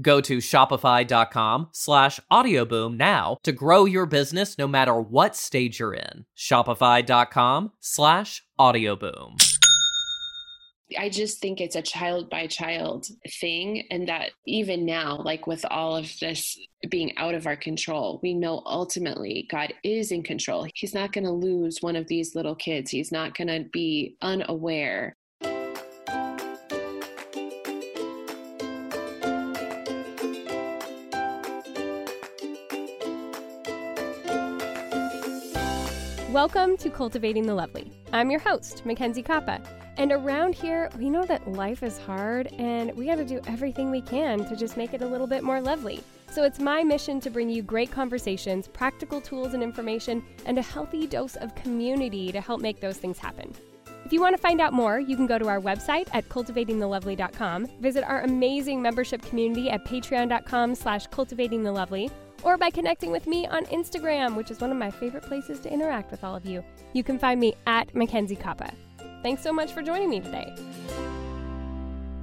Go to shopify.com slash audioboom now to grow your business no matter what stage you're in. Shopify.com slash audioboom. I just think it's a child by child thing. And that even now, like with all of this being out of our control, we know ultimately God is in control. He's not going to lose one of these little kids, He's not going to be unaware Welcome to Cultivating the Lovely. I'm your host, Mackenzie Koppa. And around here, we know that life is hard and we got to do everything we can to just make it a little bit more lovely. So it's my mission to bring you great conversations, practical tools and information, and a healthy dose of community to help make those things happen. If you want to find out more, you can go to our website at cultivatingthelovely.com, visit our amazing membership community at patreon.com slash cultivatingthelovely, or by connecting with me on Instagram, which is one of my favorite places to interact with all of you. You can find me at Mackenzie Koppa. Thanks so much for joining me today.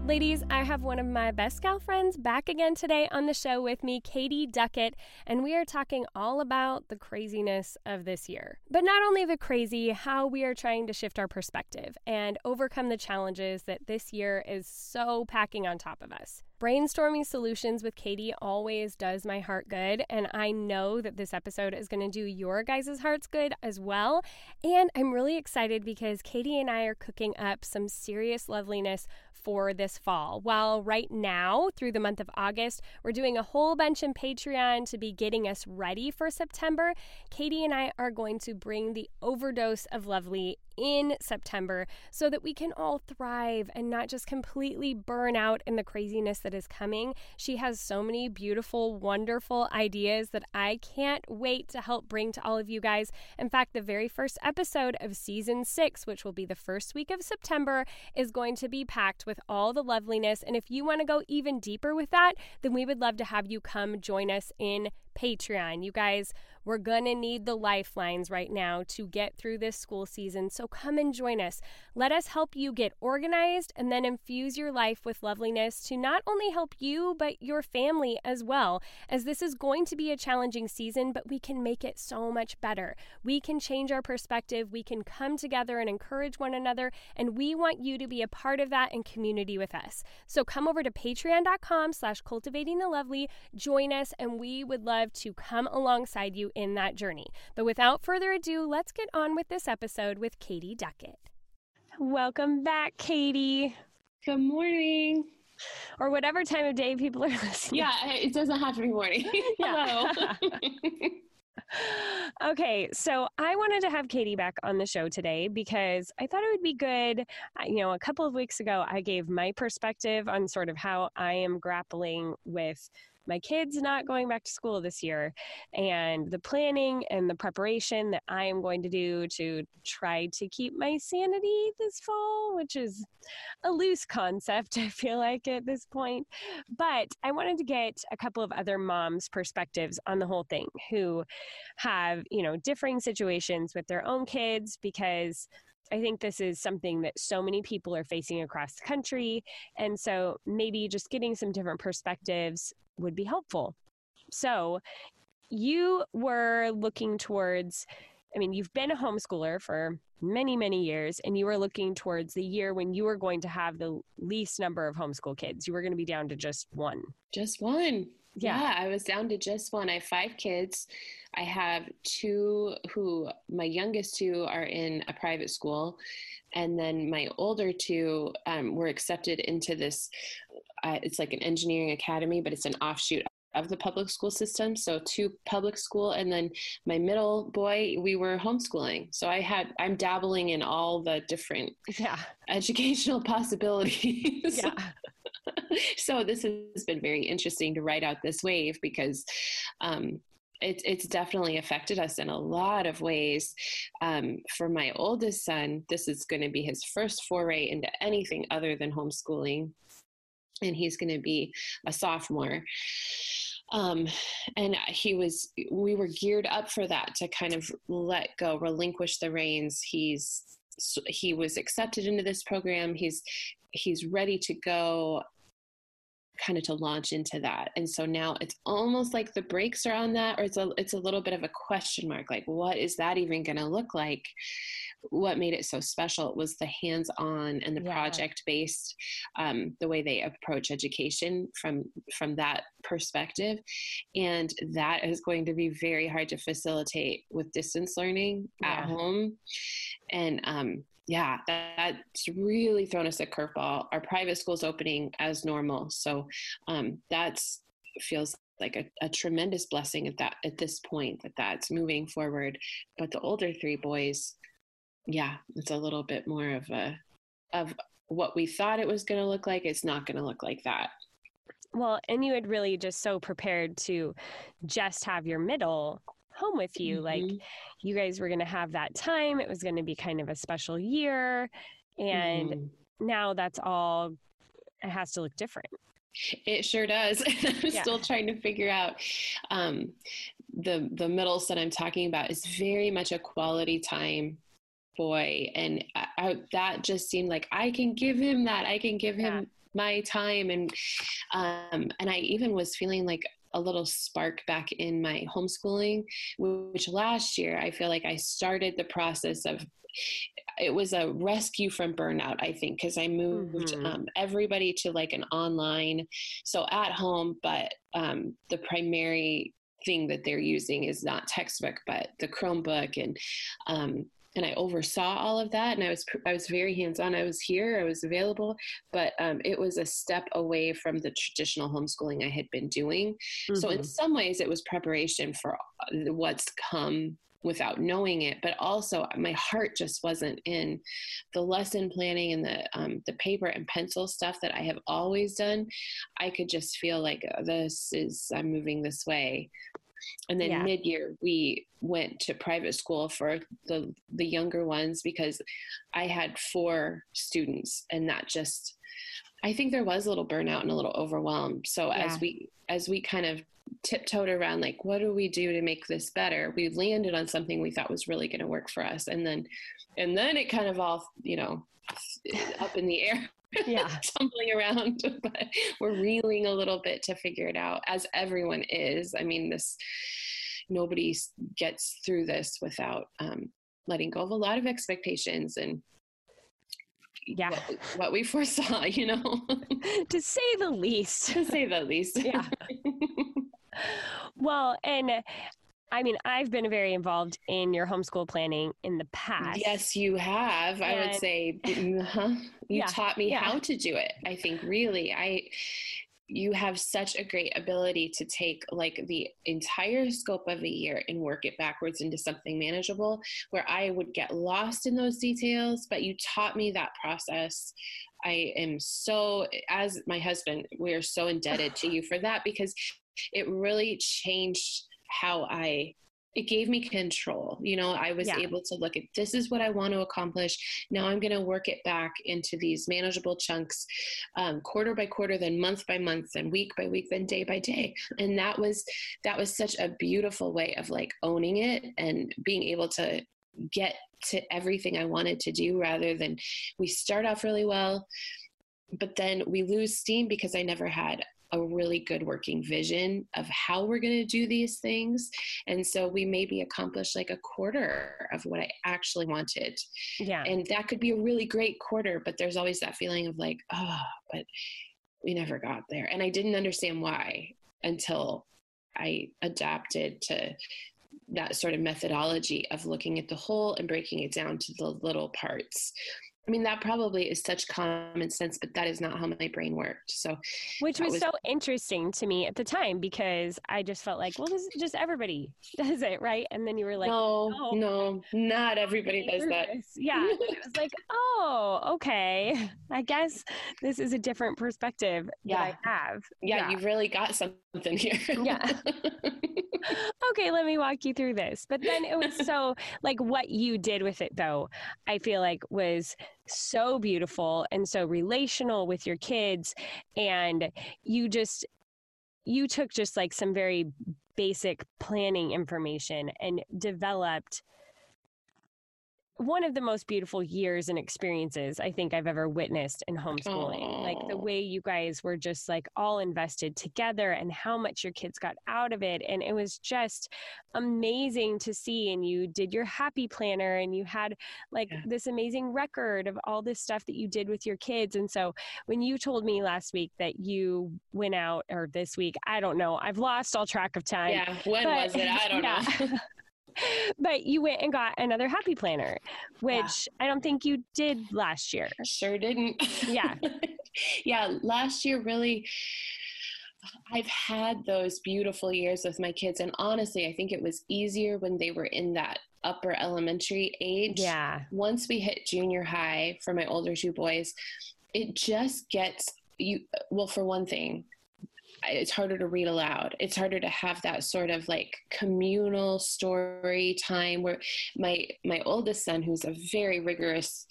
Ladies, I have one of my best gal friends back again today on the show with me, Katie Duckett, and we are talking all about the craziness of this year. But not only the crazy, how we are trying to shift our perspective and overcome the challenges that this year is so packing on top of us. Brainstorming solutions with Katie always does my heart good, and I know that this episode is going to do your guys' hearts good as well. And I'm really excited because Katie and I are cooking up some serious loveliness for this fall. While right now, through the month of August, we're doing a whole bunch in Patreon to be getting us ready for September, Katie and I are going to bring the overdose of lovely in September so that we can all thrive and not just completely burn out in the craziness that is coming. She has so many beautiful, wonderful ideas that I can't wait to help bring to all of you guys. In fact, the very first episode of season six, which will be the first week of September, is going to be packed with all the loveliness. And if you want to go even deeper with that, then we would love to have you come join us in Patreon. You guys, we're going to need the lifelines right now to get through this school season. So come and join us. Let us help you get organized and then infuse your life with loveliness to not only help you, but your family as well, as this is going to be a challenging season, but we can make it so much better. We can change our perspective. We can come together and encourage one another. And we want you to be a part of that in community with us. So come over to patreon.com slash cultivating the lovely, join us, and we would love to come alongside you in that journey. But without further ado, let's get on with this episode with Katie Duckett. Welcome back, Katie. Good morning. Or whatever time of day people are listening. Yeah, it doesn't have to be morning. Hello. okay, so I wanted to have Katie back on the show today because I thought it would be good. Uh, you know, a couple of weeks ago, I gave my perspective on sort of how I am grappling with my kids not going back to school this year and the planning and the preparation that I am going to do to try to keep my sanity this fall, which is a loose concept, I feel like at this point. But I wanted to get a couple of other moms' perspectives on the whole thing who have, you know, differing situations with their own kids because I think this is something that so many people are facing across the country. And so maybe just getting some different perspectives would be helpful. So you were looking towards, I mean, you've been a homeschooler for many, many years, and you were looking towards the year when you were going to have the least number of homeschool kids. You were going to be down to just one. Just one. Yeah. yeah. I was down to just one. I have five kids. I have two who, my youngest two are in a private school. And then my older two um, were accepted into this, uh, it's like an engineering academy, but it's an offshoot of the public school system. So two public school, and then my middle boy, we were homeschooling. So I had I'm dabbling in all the different yeah. educational possibilities. Yeah. so this has been very interesting to write out this wave because um, it, it's definitely affected us in a lot of ways. Um, for my oldest son, this is going to be his first foray into anything other than homeschooling, and he's going to be a sophomore. Um, and he was, we were geared up for that to kind of let go, relinquish the reins. He's, he was accepted into this program. He's, he's ready to go kind of to launch into that. And so now it's almost like the brakes are on that, or it's a it's a little bit of a question mark. Like, what is that even going to look like? What made it so special was the hands-on and the yeah. project-based, um, the way they approach education from from that perspective, and that is going to be very hard to facilitate with distance learning yeah. at home. And um, yeah, that, that's really thrown us a curveball. Our private school's opening as normal, so um, that's feels like a, a, tremendous blessing at that at this point that that's moving forward. But the older three boys, yeah, it's a little bit more of a of what we thought it was going to look like. It's not going to look like that. Well, and you had really just so prepared to just have your middle home with you. Mm-hmm. Like you guys were going to have that time. It was going to be kind of a special year. And mm-hmm. now that's all, it has to look different. It sure does. I'm yeah. still trying to figure out um, the the middle son I'm talking about is very much a quality time boy, and I, I, that just seemed like I can give him that. I can give him yeah. my time, and um, and I even was feeling like a little spark back in my homeschooling, which last year I feel like I started the process of it was a rescue from burnout, I think, because I moved mm-hmm. um, everybody to like an online, so at home, but um, the primary thing that they're using is not textbook, but the Chromebook and um, and I oversaw all of that. And I was I was very hands on. I was here. I was available, but um, it was a step away from the traditional homeschooling I had been doing. Mm-hmm. So in mm-hmm. some ways, it was preparation for what's come without knowing it but also my heart just wasn't in the lesson planning and the um, the paper and pencil stuff that I have always done I could just feel like oh, this is I'm moving this way and then yeah. mid-year we went to private school for the the younger ones because i had four students and that just i think there was a little burnout and a little overwhelm so yeah. as we as we kind of tiptoed around like what do we do to make this better we landed on something we thought was really going to work for us and then and then it kind of all you know up in the air yeah. tumbling around but we're reeling a little bit to figure it out as everyone is. I mean this nobody gets through this without um, letting go of a lot of expectations and yeah. what, what we foresaw you know? To say the least. To say the least. Yeah. Well and I mean, I've been very involved in your homeschool planning in the past. Yes, you have. And, I would say uh-huh. you yeah, taught me yeah. how to do it. I think really, I you have such a great ability to take like the entire scope of a year and work it backwards into something manageable where I would get lost in those details, but you taught me that process. I am so as my husband, we are so indebted to you for that because it really changed how I it gave me control. You know, I was yeah. able to look at this is what I want to accomplish. Now I'm going to work it back into these manageable chunks, um, quarter by quarter, then month by month, then week by week, then day by day. And that was that was such a beautiful way of like owning it and being able to get to everything I wanted to do rather than we start off really well, but then we lose steam because I never had a really good working vision of how we're going to do these things. And so we maybe accomplish like a quarter of what I actually wanted. Yeah. And that could be a really great quarter, but there's always that feeling of like, oh, but we never got there. And I didn't understand why until I adapted to that sort of methodology of looking at the whole and breaking it down to the little parts. I mean, that probably is such common sense, but that is not how my brain worked. So, which was, was, so interesting to me at the time because I just felt like, well, this is just everybody does it, right? And then you were like, no, oh, no, not everybody does that. Yeah. it was like, oh, okay. I guess this is a different perspective yeah. that I have. Yeah, yeah, you've really got something here. yeah. okay, let me walk you through this. But then it was so like what you did with it though, I feel like was so beautiful and so relational with your kids and you just you took just like some very basic planning information and developed one of the most beautiful years and experiences I think I've ever witnessed in homeschooling. Aww. Like the way you guys were just like all invested together and how much your kids got out of it. And it was just amazing to see. And you did your happy planner and you had like yeah. this amazing record of all this stuff that you did with your kids. And so when you told me last week that you went out or this week, I don't know, I've lost all track of time. Yeah. When but, was it? I don't yeah. know. but you went and got another happy planner, which yeah. I don't think you did last year. Sure didn't. Yeah. yeah. Last year, really, I've had those beautiful years with my kids. And honestly, I think it was easier when they were in that upper elementary age. Yeah. Once we hit junior high for my older two boys, it just gets you. Well, for one thing, it's harder to read aloud. It's harder to have that sort of like communal story time where my my oldest son, who's a very rigorous,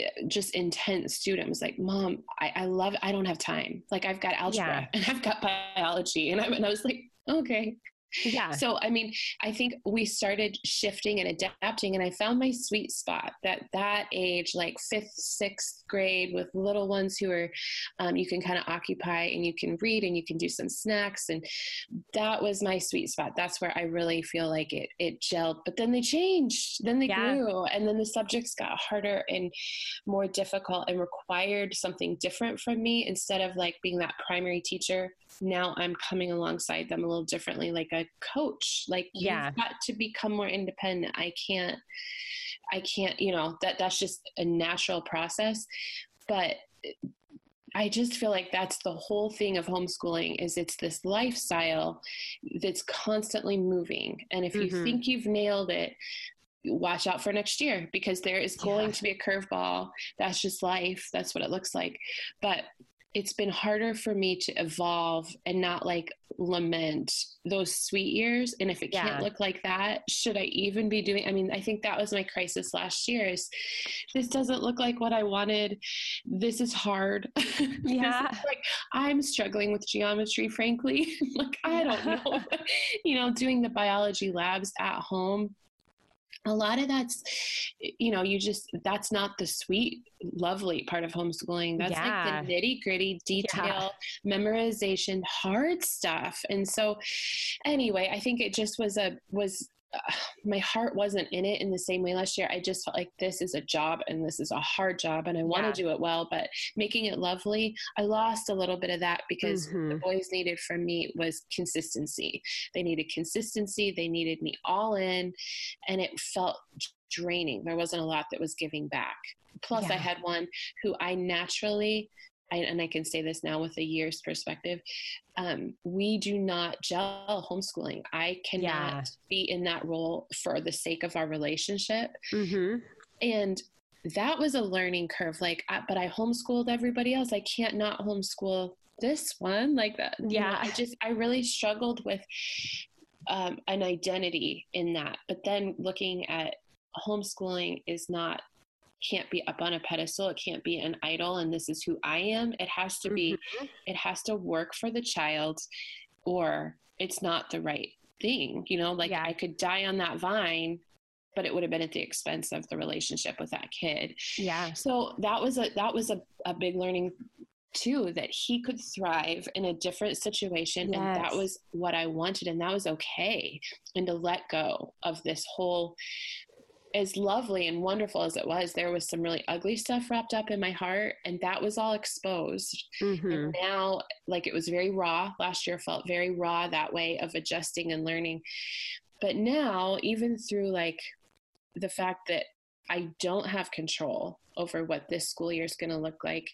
eh, just intense student, was like, "Mom, I, I love. I don't have time. Like I've got algebra yeah. and I've got biology," and I, and I was like, "Okay." Yeah. So, I mean, I think we started shifting and adapting, and I found my sweet spot that that age, like fifth, sixth grade, with little ones who are, um, you can kind of occupy and you can read and you can do some snacks, and that was my sweet spot. That's where I really feel like it it gelled. But then they changed, then they yeah. grew, and then the subjects got harder and more difficult and required something different from me instead of like being that primary teacher now I'm coming alongside them a little differently, like a coach. Like yeah. you've got to become more independent. I can't, I can't, you know, that that's just a natural process. But I just feel like that's the whole thing of homeschooling is it's this lifestyle that's constantly moving. And if you mm-hmm. think you've nailed it, watch out for next year because there is going yeah. to be a curveball. That's just life. That's what it looks like. But it's been harder for me to evolve and not like lament those sweet years. And if it yeah. can't look like that should i even be doing i mean i think that was my crisis last year is this doesn't look like what i wanted. This is hard. Yeah. like i'm struggling with geometry frankly. Like i don't know. You know doing the biology labs at home a lot of that's you know you just that's not the sweet lovely part of homeschooling that's yeah. like the nitty gritty detail yeah. memorization hard stuff and so anyway i think it just was a was my heart wasn't in it in the same way last year. I just felt like this is a job and this is a hard job and I want to do it well, but making it lovely, I lost a little bit of that because mm-hmm. the boys needed from me was consistency. They needed consistency, they needed me all in, and it felt draining. There wasn't a lot that was giving back. Plus, yeah. I had one who I naturally I, and I can say this now with a year's perspective, um, we do not gel homeschooling. I cannot yeah. be in that role for the sake of our relationship. Mm-hmm. And that was a learning curve. Like, I, but I homeschooled everybody else. I can't not homeschool this one. Like that. Yeah. You know, I just, I really struggled with um, an identity in that. But then looking at homeschooling is not can't be up on a pedestal it can't be an idol and this is who i am it has to be mm-hmm. it has to work for the child or it's not the right thing you know like yeah. i could die on that vine but it would have been at the expense of the relationship with that kid. Yeah. So that was a that was a, a big learning too that he could thrive in a different situation Yes. and that was what I wanted and that was okay and to let go of this whole as lovely and wonderful as it was there was some really ugly stuff wrapped up in my heart and that was all exposed. Mhm. and now like it was very raw. Last year felt very raw that way of adjusting and learning. But now even through like the fact that i don't have control over what this school year is going to look like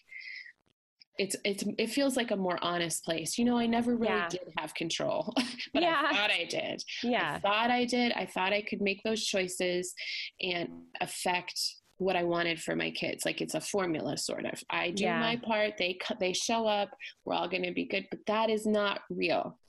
it's it's it feels like a more honest place you know i never really Yeah. did have control but Yeah. i thought i did Yeah, I thought I did. I thought I could make those choices and affect what I wanted for my kids. Like it's a formula, sort of. I do Yeah. my part. They they show up. We're all going to be good. But that is not real.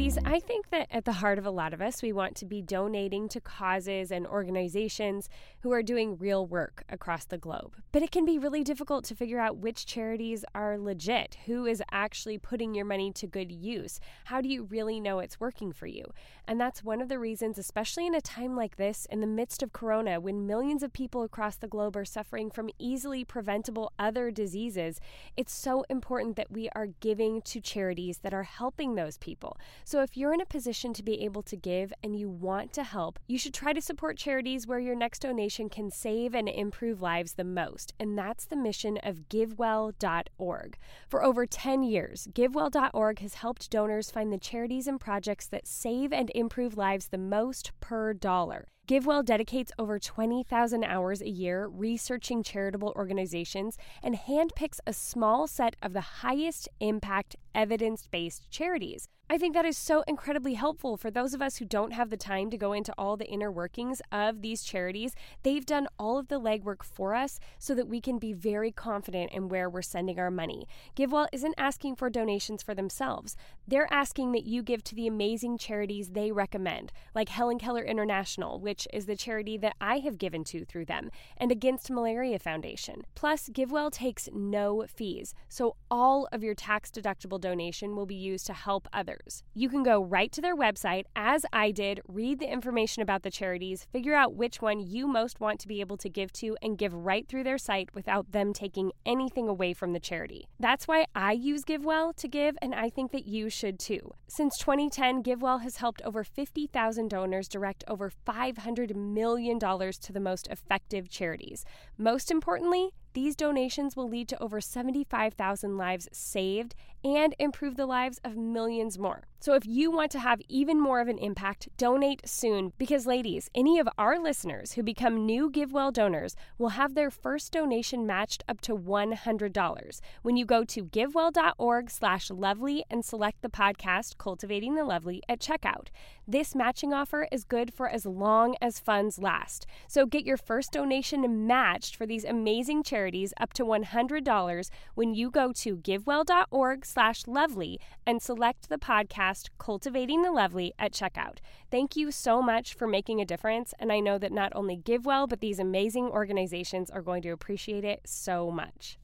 Ladies, I think that at the heart of a lot of us, we want to be donating to causes and organizations who are doing real work across the globe. But it can be really difficult to figure out which charities are legit, who is actually putting your money to good use. How do you really know it's working for you? And that's one of the reasons, especially in a time like this, in the midst of Corona, when millions of people across the globe are suffering from easily preventable other diseases, it's so important that we are giving to charities that are helping those people. So if you're in a position to be able to give and you want to help, you should try to support charities where your next donation can save and improve lives the most. And that's the mission of GiveWell.org. For over 10 years, GiveWell.org has helped donors find the charities and projects that save and improve lives the most per dollar. GiveWell dedicates over 20,000 hours a year researching charitable organizations and handpicks a small set of the highest impact evidence based charities. I think that is so incredibly helpful for those of us who don't have the time to go into all the inner workings of these charities. They've done all of the legwork for us so that we can be very confident in where we're sending our money. GiveWell isn't asking for donations for themselves, they're asking that you give to the amazing charities they recommend, like Helen Keller International, which is the charity that I have given to through them, and Against Malaria Foundation. Plus, GiveWell takes no fees, so all of your tax deductible donation will be used to help others. You can go right to their website, as I did, read the information about the charities, figure out which one you most want to be able to give to, and give right through their site without them taking anything away from the charity. That's why I use GiveWell to give, and I think that you should too. Since 2010, GiveWell has helped over 50,000 donors direct over $500 million to the most effective charities. Most importantly, these donations will lead to over 75,000 lives saved and improve the lives of millions more. So if you want to have even more of an impact, donate soon because ladies, any of our listeners who become new GiveWell donors will have their first donation matched up to $100 when you go to givewell.org slash lovely and select the podcast Cultivating the Lovely at checkout. This matching offer is good for as long as funds last. So get your first donation matched for these amazing charities up to $100 when you go to givewell.org slash lovely and select the podcast Cultivating the Lovely at checkout. Thank you so much for making a difference, and I know that not only GiveWell but these amazing organizations are going to appreciate it so much.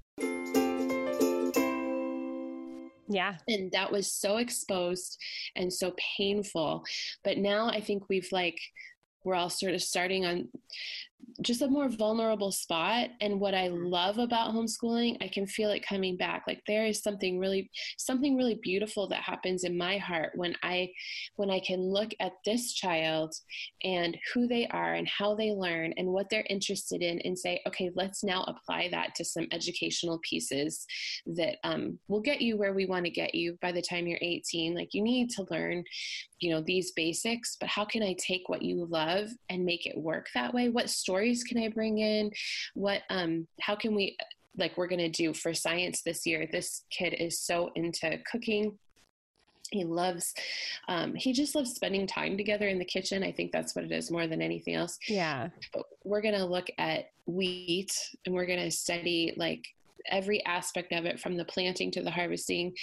Yeah. And that was so exposed and so painful. But now I think we've like, we're all sort of starting on just a more vulnerable spot and what i love about homeschooling i can feel it coming back. Like there is something really something really beautiful that happens in my heart when i when i can look at this child and who they are and how they learn and what they're interested in and say okay let's now apply that to some educational pieces that um, will get you where we want to get you by the time you're 18 like you need to learn you know these basics but how can i take what you love and make it work that way? What stories can i bring in? What um how can we like we're going to do for science this year? This kid is so into cooking. He loves um, he just loves spending time together in the kitchen. I think that's what it is more than anything else. Yeah. but we're going to look at wheat and we're going to study like every aspect of it from the planting to the harvesting.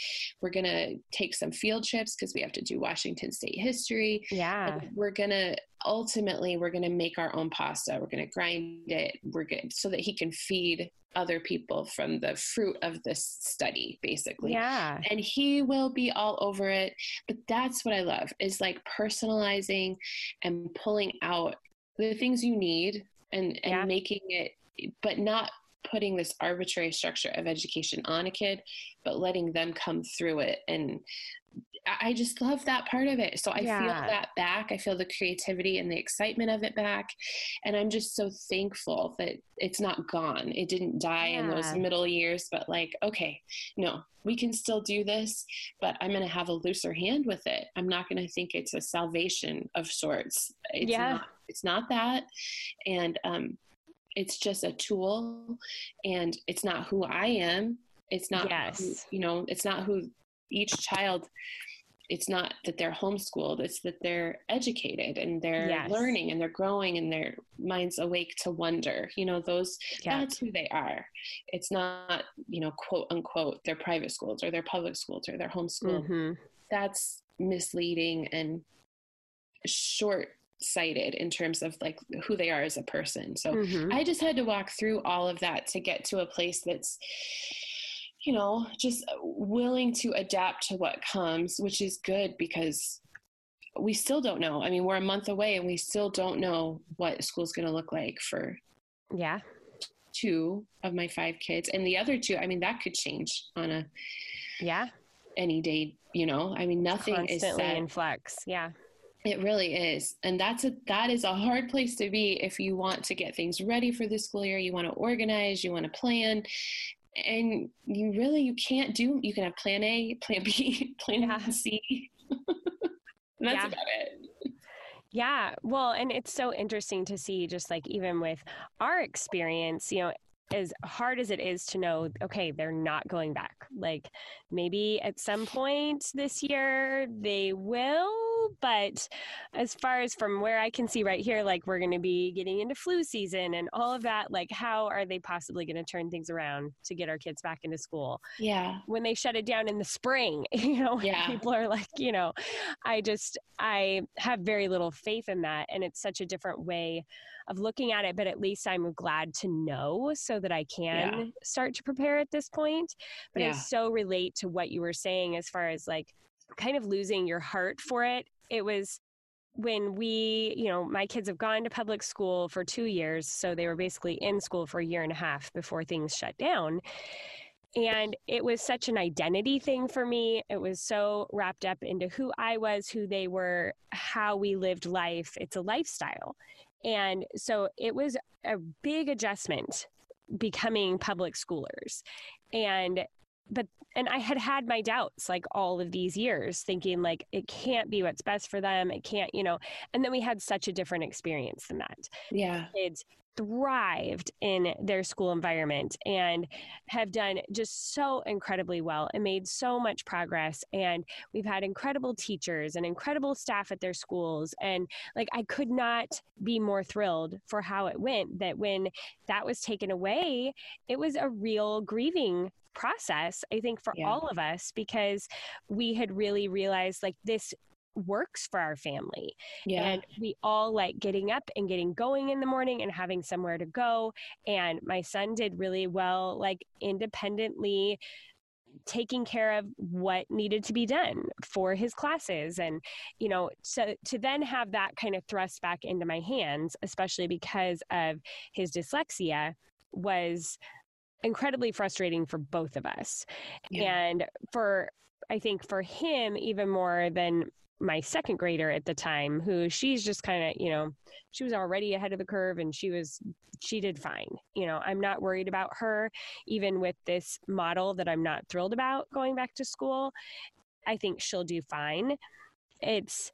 We're going to take some field trips because we have to do Washington state history. Yeah. And we're going to ultimately we're going to make our own pasta. We're going to grind it. We're going so that he can feed other people from the fruit of this study basically. Yeah. And he will be all over it, but that's what I love is like personalizing and pulling out the things you need and and Yeah. making it but not putting this arbitrary structure of education on a kid but letting them come through it and I just love that part of it. So I feel that back. I feel the creativity and the excitement of it back. And I'm just so thankful that it's not gone. It didn't die in those middle years, but like, okay, no, we can still do this, but I'm going to have a looser hand with it. I'm not going to think it's a salvation of sorts. It's Yeah. Not, it's not that. And, um, it's just a tool and it's not who I am. It's not, Yes. who, you know, it's not who each child it's not that they're homeschooled it's that they're educated and they're Yes. learning and they're growing and their minds awake to wonder you know those Yeah. that's who they are it's not you know quote unquote they're private schools or they're public schools or their homeschool. Mhm. that's misleading and short sighted in terms of like who they are as a person so Mhm. I just had to walk through all of that to get to a place that's, you know, just willing to adapt to what comes, which is good because we still don't know. I mean, we're a month away and we still don't know what school's going to look like for Yeah. two of my five kids. And the other two, I mean, that could change on a Yeah. any day, you know. I mean, nothing is Constantly set. in flux. Yeah. It really is. And that's a that is a hard place to be if you want to get things ready for the school year, you want to organize, you want to plan. And you really you can't do you can have plan A, plan B, plan Yeah. C. That's Yeah. about it. Yeah. Well, and it's so interesting to see just like even with our experience, you know, as hard as it is to know, okay, they're not going back. Like maybe at some point this year they will, but as far as from where I can see right here, like we're going to be getting into flu season and all of that, like how are they possibly going to turn things around to get our kids back into school? Yeah. when they shut it down in the spring you know Yeah. people are like you know i just i have very little faith in that and it's such a different way of looking at it but at least i'm glad to know so that i can Yeah. start to prepare at this point but i so relate to what you were saying as far as like kind of losing your heart for it it was when we, you know, my kids have gone to public school for two years. So they were basically in school for a year and a half before things shut down. And it was such an identity thing for me. It was so wrapped up into who I was, who they were, how we lived life. It's a lifestyle. And so it was a big adjustment becoming public schoolers. And but and I had had my doubts like all of these years thinking like it can't be what's best for them it can't you know and then we had such a different experience than that Yeah. kids thrived in their school environment and have done just so incredibly well and made so much progress and we've had incredible teachers and incredible staff at their schools and like I could not be more thrilled for how it went that when that was taken away it was a real grieving process i think for Yeah. all of us because we had really realized like this works for our family Yeah. and we all like getting up and getting going in the morning and having somewhere to go. And my son did really well, like independently taking care of what needed to be done for his classes and you know so to then have that kind of thrust back into my hands especially because of his dyslexia was incredibly frustrating for both of us. Yeah. and for i think for him even more than my second grader at the time who she's just kind of you know she was already ahead of the curve and she was she did fine. You know i'm not worried about her even with this model that i'm not thrilled about going back to school. I think she'll do fine. It's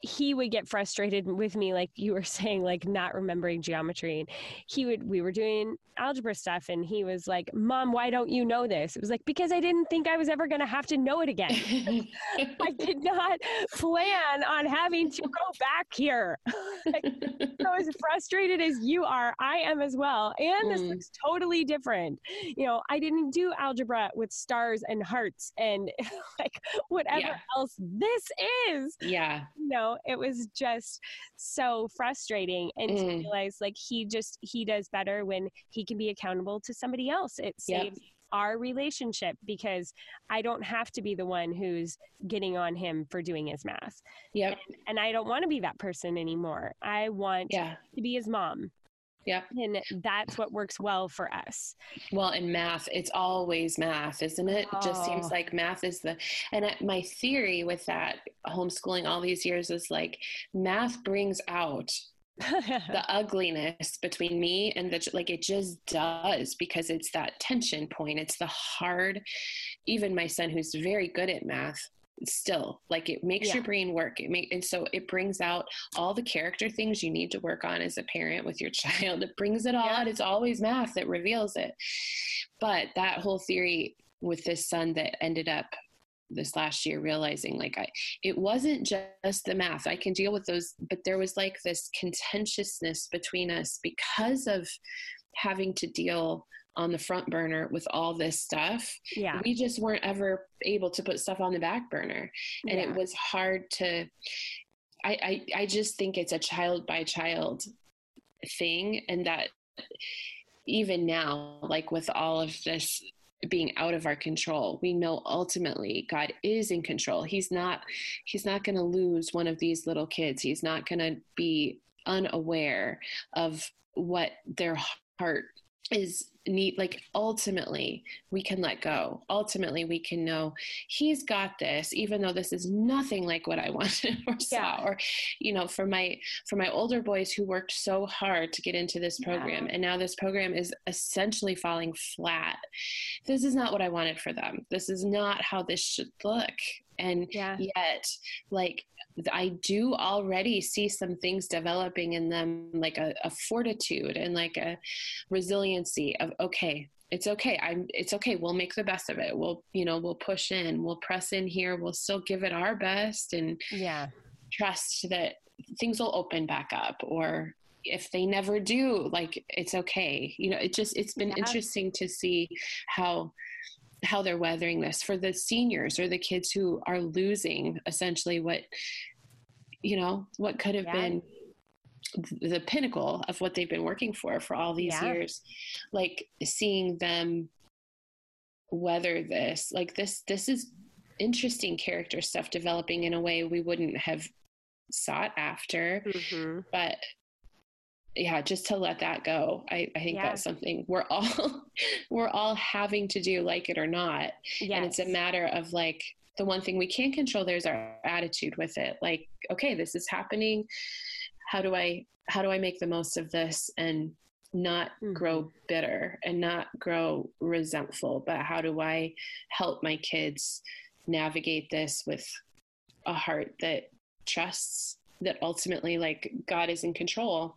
he would get frustrated with me like you were saying like not remembering geometry and he would we were doing algebra stuff and he was like mom why don't you know this it was like because i didn't think i was ever going to have to know it again I did not plan on having to go back here. like, so as frustrated as you are, I am as well. And this mm. looks totally different. You know, I didn't do algebra with stars and hearts and like whatever yeah. else this is. Yeah. You know, it was just so frustrating. And mm. to realize like he just, he does better when he can be accountable to somebody else. It saves yep our relationship because I don't have to be the one who's getting on him for doing his math. Yep. And, and I don't want to be that person anymore. I want yeah. to be his mom. Yep. And that's what works well for us. Well, in math, it's always math, isn't it? Oh. It just seems oh. like math is the, and my theory with that homeschooling all these years is like math brings out the ugliness between me and the like it just does because it's that tension point it's the hard even my son who's very good at math still like it makes yeah. your brain work it make and so it brings out all the character things you need to work on as a parent with your child it brings it all yeah. out it's always math that reveals it but that whole theory with this son that ended up this last year realizing like I it wasn't just the math. I can deal with those, but there was like this contentiousness between us because of having to deal on the front burner with all this stuff. Yeah. We just weren't ever able to put stuff on the back burner. And yeah. it was hard to I, I I just think it's a child by child thing and that even now like with all of this being out of our control we know ultimately god is in control he's not he's not going to lose one of these little kids he's not going to be unaware of what their heart is neat like ultimately we can let go. Ultimately we can know he's got this even though this is nothing like what i wanted or saw or you know for my for my older boys who worked so hard to get into this program yeah. and now this program is essentially falling flat. This is not what i wanted for them. This is not how this should look and yeah. yet like i do already see some things developing in them like a, a fortitude and like a resiliency of okay it's okay i'm it's okay we'll make the best of it we'll you know we'll push in we'll press in here we'll still give it our best and yeah trust that things will open back up or if they never do like it's okay you know it just it's been yeah. interesting to see how how they're weathering this for the seniors or the kids who are losing essentially what you know what could have yeah. been the pinnacle of what they've been working for for all these yeah. years like seeing them weather this like this this is interesting character stuff developing in a way we wouldn't have sought after mm-hmm. but yeah just to let that go i, I think yeah. that's something we're all we're all having to do like it or not yes. and it's a matter of like the one thing we can't control there's our attitude with it like okay this is happening how do i how do i make the most of this and not mm-hmm. grow bitter and not grow resentful but how do i help my kids navigate this with a heart that trusts that ultimately like god is in control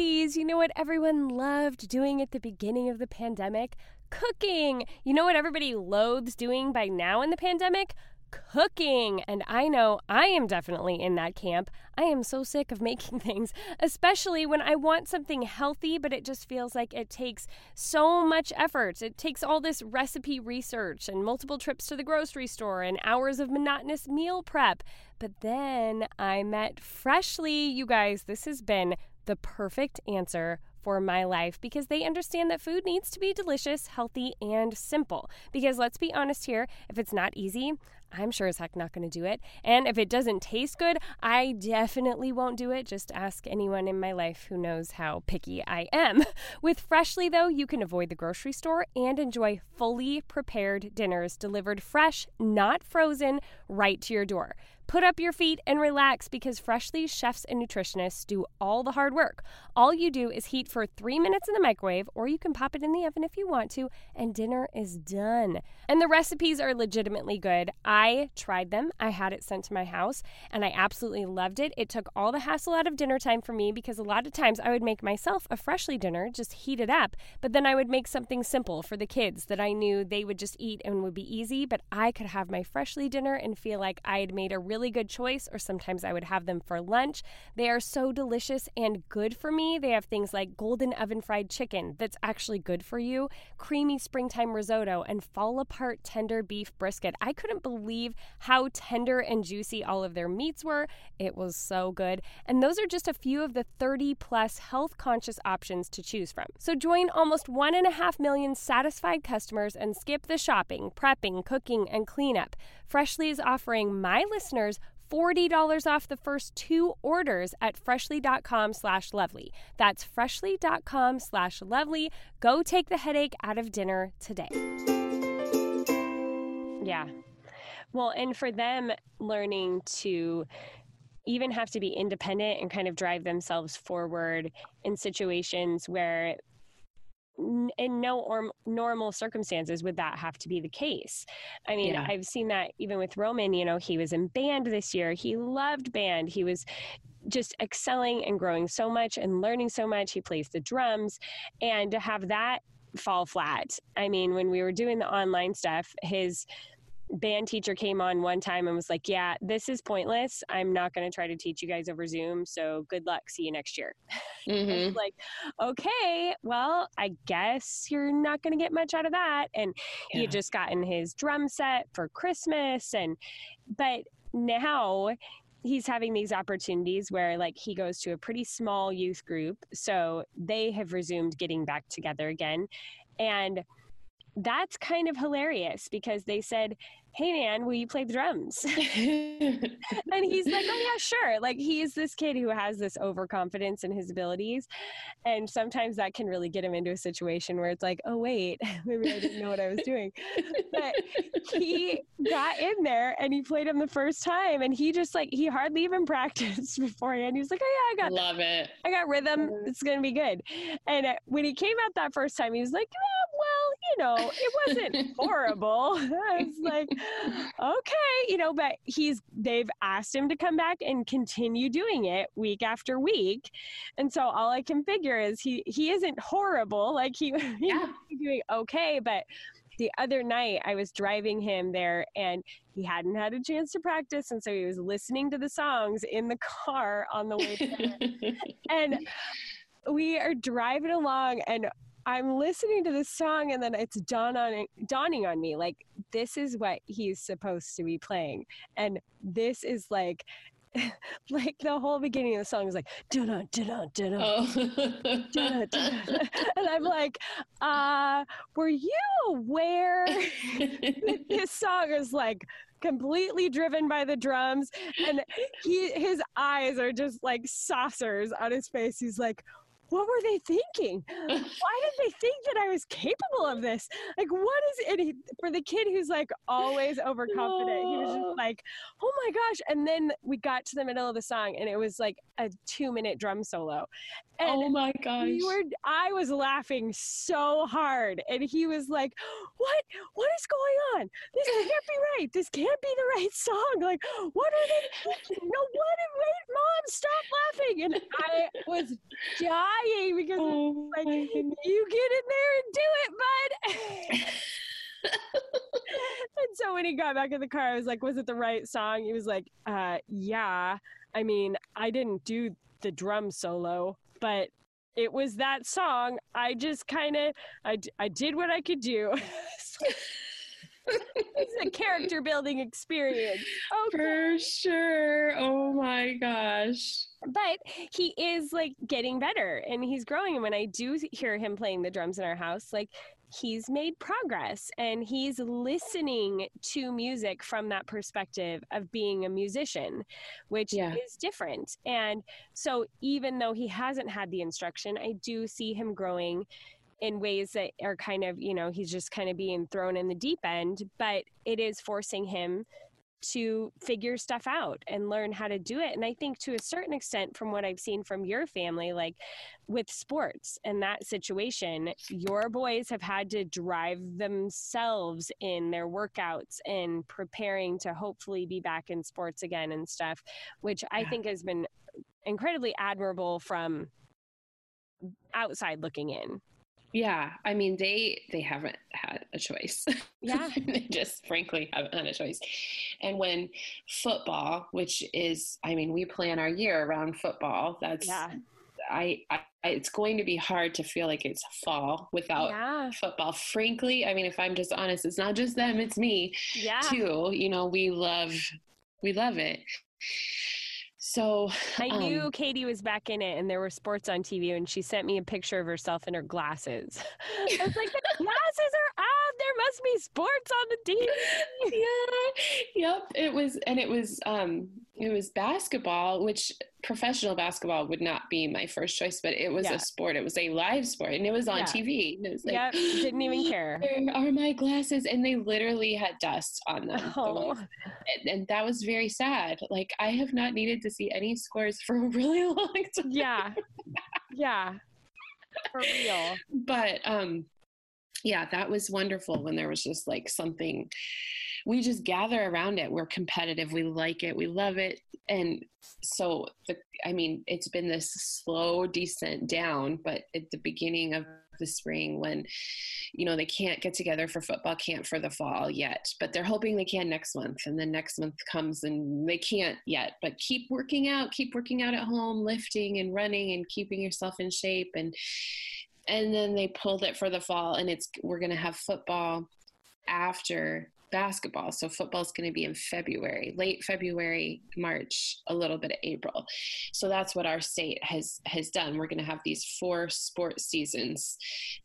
Ladies, you know what everyone loved doing at the beginning of the pandemic? Cooking. You know what everybody loathes doing by now in the pandemic? cooking. And I know I am definitely in that camp. I am so sick of making things, especially when I want something healthy, but it just feels like it takes so much effort. It takes all this recipe research and multiple trips to the grocery store and hours of monotonous meal prep. But then I met Freshly. You guys, this has been the perfect answer for my life because they understand that food needs to be delicious, healthy, and simple. Because let's be honest here, if it's not easy, I'm sure as heck not going to do it. And if it doesn't taste good, I definitely won't do it. Just ask anyone in my life who knows how picky I am. With Freshly, though, you can avoid the grocery store and enjoy fully prepared dinners delivered fresh, not frozen, right to your door. Put up your feet and relax because Freshly chefs and nutritionists do all the hard work. All you do is heat for three minutes in the microwave, or you can pop it in the oven if you want to, and dinner is done. And the recipes are legitimately good. I tried them. I had it sent to my house and I absolutely loved it. It took all the hassle out of dinner time for me because a lot of times I would make myself a freshly dinner, just heat it up, but then I would make something simple for the kids that I knew they would just eat and would be easy, but I could have my freshly dinner and feel like I had made a really good choice, or sometimes I would have them for lunch. They are so delicious and good for me. They have things like golden oven fried chicken that's actually good for you, creamy springtime risotto, and fall apart tender beef brisket. I couldn't believe how tender and juicy all of their meats were. It was so good. And those are just a few of the 30 plus health conscious options to choose from. So join almost one and a half million satisfied customers and skip the shopping, prepping, cooking, and cleanup. Freshly is offering my listeners $40 off the first two orders at freshly.com slash lovely. That's freshly.com slash lovely. Go take the headache out of dinner today. Yeah. Well, and for them learning to even have to be independent and kind of drive themselves forward in situations where in no or normal circumstances would that have to be the case. I mean, yeah. I've seen that even with Roman, you know, he was in band this year. He loved band. He was just excelling and growing so much and learning so much. He plays the drums and to have that fall flat. I mean, when we were doing the online stuff, his band teacher came on one time and was like, Yeah, this is pointless. I'm not going to try to teach you guys over Zoom. So good luck. See you next year. Mm-hmm. like, okay, well, I guess you're not going to get much out of that. And yeah. he had just gotten his drum set for Christmas. And, but now he's having these opportunities where like he goes to a pretty small youth group so they have resumed getting back together again and that's kind of hilarious because they said hey man will you play the drums? And he's like oh yeah sure. Like he's this kid who has this overconfidence in his abilities and sometimes that can really get him into a situation where it's like oh wait maybe i didn't know what i was doing. But he got in there and he played him the first time and he just like he hardly even practiced beforehand. He was like oh yeah i got love it. I got rhythm. It's gonna be good. And uh, when he came out that first time he was like oh, well you know it wasn't horrible. I was like okay, you know, but he's they've asked him to come back and continue doing it week after week. And so all I can figure is he he isn't horrible. Like he yeah. he's doing okay, but the other night I was driving him there and he hadn't had a chance to practice and so he was listening to the songs in the car on the way there. and we are driving along and I'm listening to this song and then it's dawn on, dawning on me like this is what he's supposed to be playing. And this is like like the whole beginning of the song is like da da da da and I'm like, uh, were you aware that this song is like completely driven by the drums and he his eyes are just like saucers on his face. He's like, what were they thinking? Why did they think that I was capable of this? Like, what is it for the kid who's like always overconfident? He was just like, oh my gosh. And then we got to the middle of the song and it was like a two minute drum solo. And oh my gosh. We were, I was laughing so hard. And he was like, what? What is going on? This can't be right. This can't be the right song. Like, what are they? No, what? Wait, mom, stop laughing. And I was dying because oh like, you get in there and do it, bud. and so when he got back in the car, I was like, was it the right song? He was like, uh, yeah. I mean, I didn't do the drum solo, but it was that song. I just kind of, I, I did what I could do. it's a character building experience. Okay. For sure. Oh my gosh. But he is like getting better and he's growing. And when I do hear him playing the drums in our house, like he's made progress and he's listening to music from that perspective of being a musician, which yeah. is different. And so even though he hasn't had the instruction, I do see him growing in ways that are kind of, you know, he's just kind of being thrown in the deep end, but it is forcing him to figure stuff out and learn how to do it. And I think to a certain extent, from what I've seen from your family, like with sports and that situation, your boys have had to drive themselves in their workouts and preparing to hopefully be back in sports again and stuff, which I think has been incredibly admirable from outside looking in. Yeah, I mean they they haven't had a choice. Yeah, they just frankly haven't had a choice. And when football, which is, I mean, we plan our year around football. That's yeah. I, I it's going to be hard to feel like it's fall without yeah. football. Frankly, I mean, if I'm just honest, it's not just them; it's me yeah. too. You know, we love we love it. So I um, knew Katie was back in it, and there were sports on TV, and she sent me a picture of herself in her glasses. I was like, the glasses are out. There must be sports on the TV. yeah, yep. It was, and it was, um, it was basketball, which professional basketball would not be my first choice, but it was yeah. a sport. It was a live sport, and it was on yeah. TV. And it was like, yep, didn't even care. Are my glasses? And they literally had dust on them. Oh. and, and that was very sad. Like I have not needed to see any scores for a really long time. Yeah, yeah, for real. But um, yeah, that was wonderful when there was just like something we just gather around it. We're competitive. We like it. We love it. And so the I mean, it's been this slow descent down, but at the beginning of the spring when you know they can't get together for football camp for the fall yet but they're hoping they can next month and then next month comes and they can't yet but keep working out keep working out at home lifting and running and keeping yourself in shape and and then they pulled it for the fall and it's we're going to have football after basketball so football is going to be in february late february march a little bit of april. So that's what our state has has done. We're going to have these four sports seasons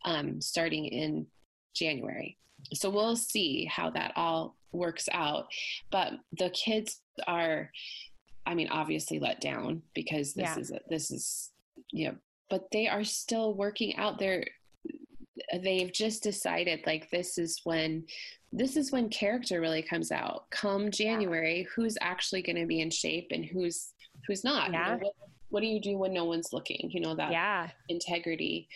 um, starting in january. So we'll see how that all works out. But the kids are i mean obviously let down because this yeah. is a, this is you know but they are still working out. Their they've just decided like this is when this is when character really comes out come january yeah. who's actually going to be in shape and who's who's not yeah. You know, what, what, do you do when no one's looking you know that yeah. integrity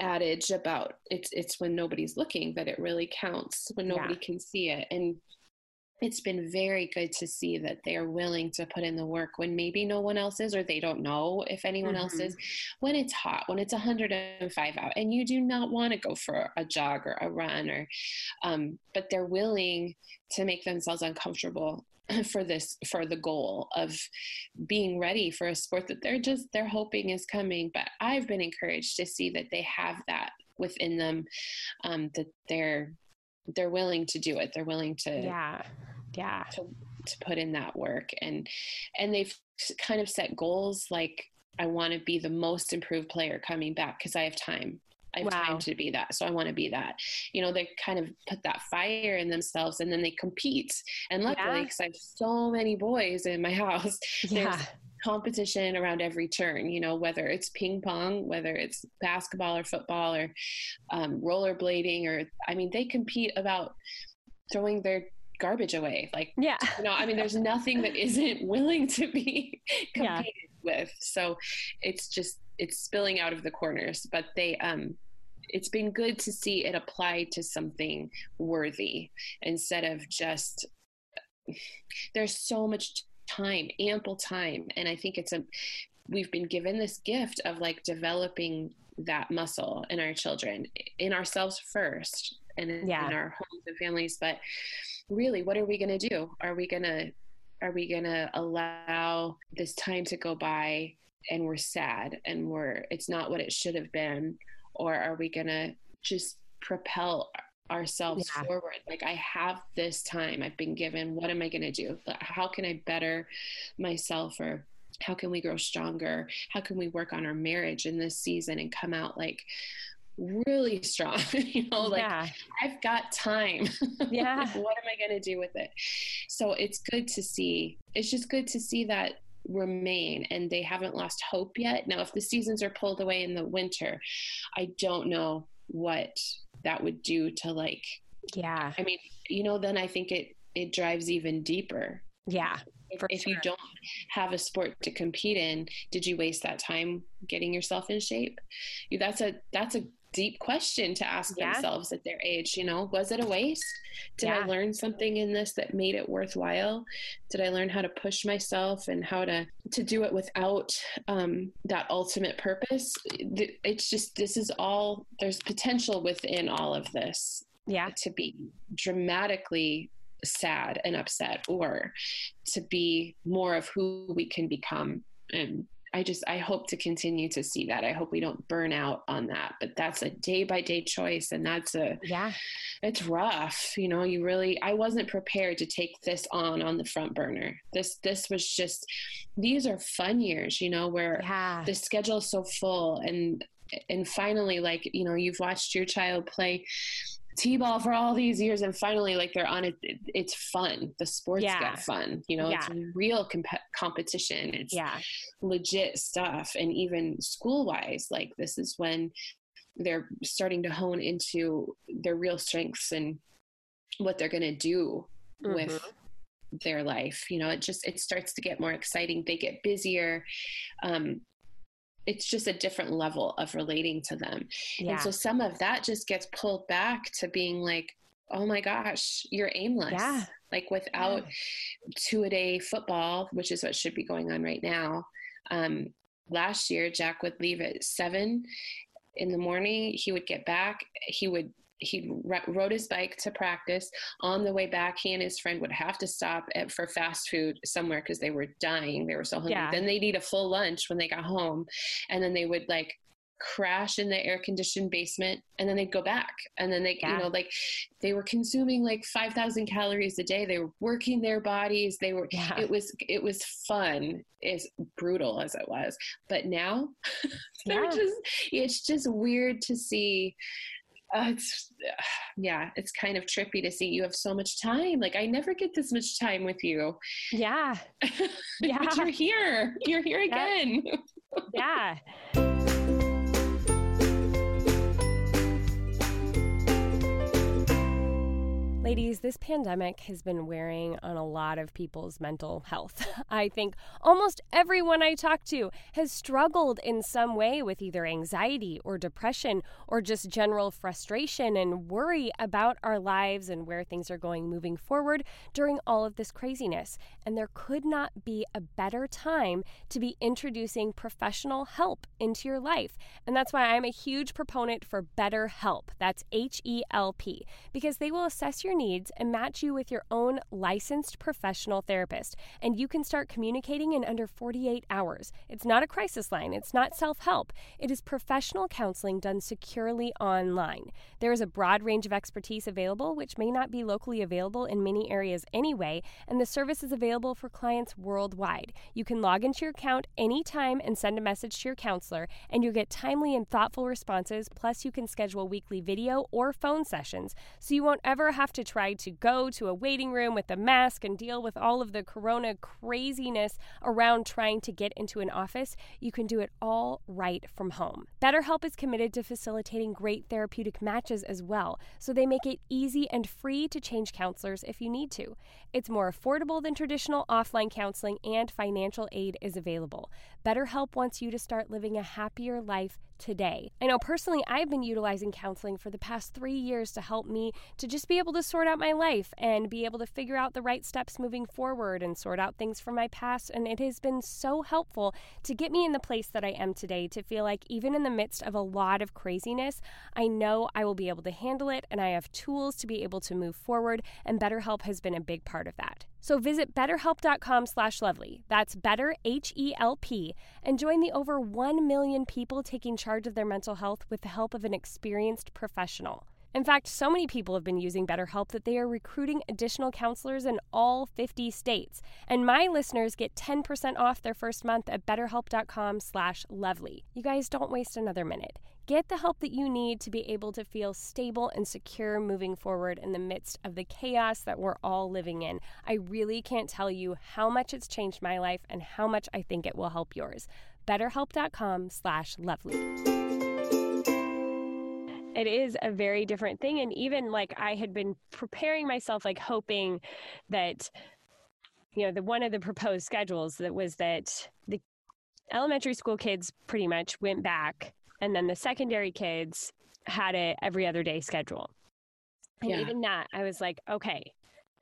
adage about it's it's when nobody's looking that it really counts when nobody yeah. can see it and it's been very good to see that they are willing to put in the work when maybe no one else is or they don't know if anyone mm-hmm. else is when it's hot when it's 105 out and you do not want to go for a jog or a run or um, but they're willing to make themselves uncomfortable for this for the goal of being ready for a sport that they're just they're hoping is coming but i've been encouraged to see that they have that within them um, that they're they're willing to do it. They're willing to yeah yeah to, to put in that work and and they've kind of set goals like I want to be the most improved player coming back because I have time. I have wow. time to be that. So I want to be that. You know, they kind of put that fire in themselves and then they compete. And luckily, because yeah. I have so many boys in my house, yeah competition around every turn, you know, whether it's ping pong, whether it's basketball or football or um, rollerblading, or I mean, they compete about throwing their garbage away. Like, yeah, you know, I mean, there's nothing that isn't willing to be competed yeah. with. So it's just, it's spilling out of the corners, but they, um, it's been good to see it applied to something worthy instead of just there's so much time, ample time. And I think it's a, we've been given this gift of like developing that muscle in our children, in ourselves first, and in, yeah. in our homes and families. But really, what are we going to do? Are we going to, are we going to allow this time to go by and we're sad and we're, it's not what it should have been? Or are we going to just propel ourselves yeah. forward. Like, I have this time I've been given. What am I going to do? How can I better myself or how can we grow stronger? How can we work on our marriage in this season and come out like really strong? you know, like yeah. I've got time. Yeah. what am I going to do with it? So it's good to see. It's just good to see that remain and they haven't lost hope yet. Now, if the seasons are pulled away in the winter, I don't know what that would do to like yeah i mean you know then i think it it drives even deeper. Yeah. If, if sure. you don't have a sport to compete in, did you waste that time getting yourself in shape? You that's a that's a deep question to ask yeah. themselves at their age you know was it a waste did yeah. i learn something in this that made it worthwhile did i learn how to push myself and how to to do it without um, that ultimate purpose it's just this is all there's potential within all of this yeah to be dramatically sad and upset or to be more of who we can become and I just I hope to continue to see that. I hope we don't burn out on that. But that's a day by day choice and that's a yeah. It's rough, you know, you really I wasn't prepared to take this on on the front burner. This this was just these are fun years, you know, where yeah. the schedule is so full and and finally like, you know, you've watched your child play t-ball for all these years and finally like they're on it, it's fun the sports yeah. get fun you know yeah. it's real comp- competition it's yeah. legit stuff and even school wise like this is when they're starting to hone into their real strengths and what they're going to do mm-hmm. with their life you know it just it starts to get more exciting they get busier um, it's just a different level of relating to them. Yeah. And so some of that just gets pulled back to being like, oh my gosh, you're aimless. Yeah. Like without yeah. two a day football, which is what should be going on right now. Um, last year, Jack would leave at seven in the morning. He would get back. He would he rode his bike to practice. On the way back, he and his friend would have to stop at, for fast food somewhere because they were dying. They were so hungry. Yeah. Then they'd eat a full lunch when they got home, and then they would like crash in the air conditioned basement and then they'd go back and then they yeah. you know like they were consuming like 5000 calories a day they were working their bodies they were yeah. it was it was fun as brutal as it was but now they're yeah. just it's just weird to see uh, it's yeah it's kind of trippy to see you have so much time. Like i never get this much time with you. Yeah. Yeah. but you're here. You're here again. Yeah Ladies, this pandemic has been wearing on a lot of people's mental health. I think almost everyone I talk to has struggled in some way with either anxiety or depression or just general frustration and worry about our lives and where things are going moving forward during all of this craziness. And there could not be a better time to be introducing professional help into your life. And that's why I'm a huge proponent for BetterHelp. That's H E L P, because they will assess your needs and match you with your own licensed professional therapist. And you can start communicating in under 48 hours. It's not a crisis line, it's not self help. It is professional counseling done securely online. There is a broad range of expertise available, which may not be locally available in many areas anyway, and the service is available for clients worldwide. You can log into your account anytime and send a message to your counselor, and you'll get timely and thoughtful responses. Plus, you can schedule weekly video or phone sessions, so you won't ever have to try to go to a waiting room with a mask and deal with all of the corona craziness around trying to get into an office. You can do it all right from home. BetterHelp is committed to facilitating great therapeutic matches as well, so they make it easy and free to change counselors if you need to. It's more affordable than traditional offline counseling, and financial aid is available. BetterHelp wants you to start living a happier life today. I know personally, I've been utilizing counseling for the past three years to help me to just be able to sort out my life and be able to figure out the right steps moving forward and sort out things from my past. And it has been so helpful to get me in the place that I am today to feel like even in the midst of a lot of craziness, I know I will be able to handle it and I have tools to be able to move forward. And BetterHelp has been a big part of that. So visit betterhelp.com slash lovely. That's better H-E-L-P and join the over 1 million people taking charge of their mental health with the help of an experienced professional. In fact, so many people have been using BetterHelp that they are recruiting additional counselors in all 50 states. And my listeners get 10% off their first month at betterhelp.com slash lovely. You guys don't waste another minute. Get the help that you need to be able to feel stable and secure moving forward in the midst of the chaos that we're all living in. I really can't tell you how much it's changed my life and how much I think it will help yours. BetterHelp.com slash lovely. it is a very different thing and even like i had been preparing myself like hoping that you know the one of the proposed schedules that was that the elementary school kids pretty much went back and then the secondary kids had it every other day schedule and Yeah. even that i was like okay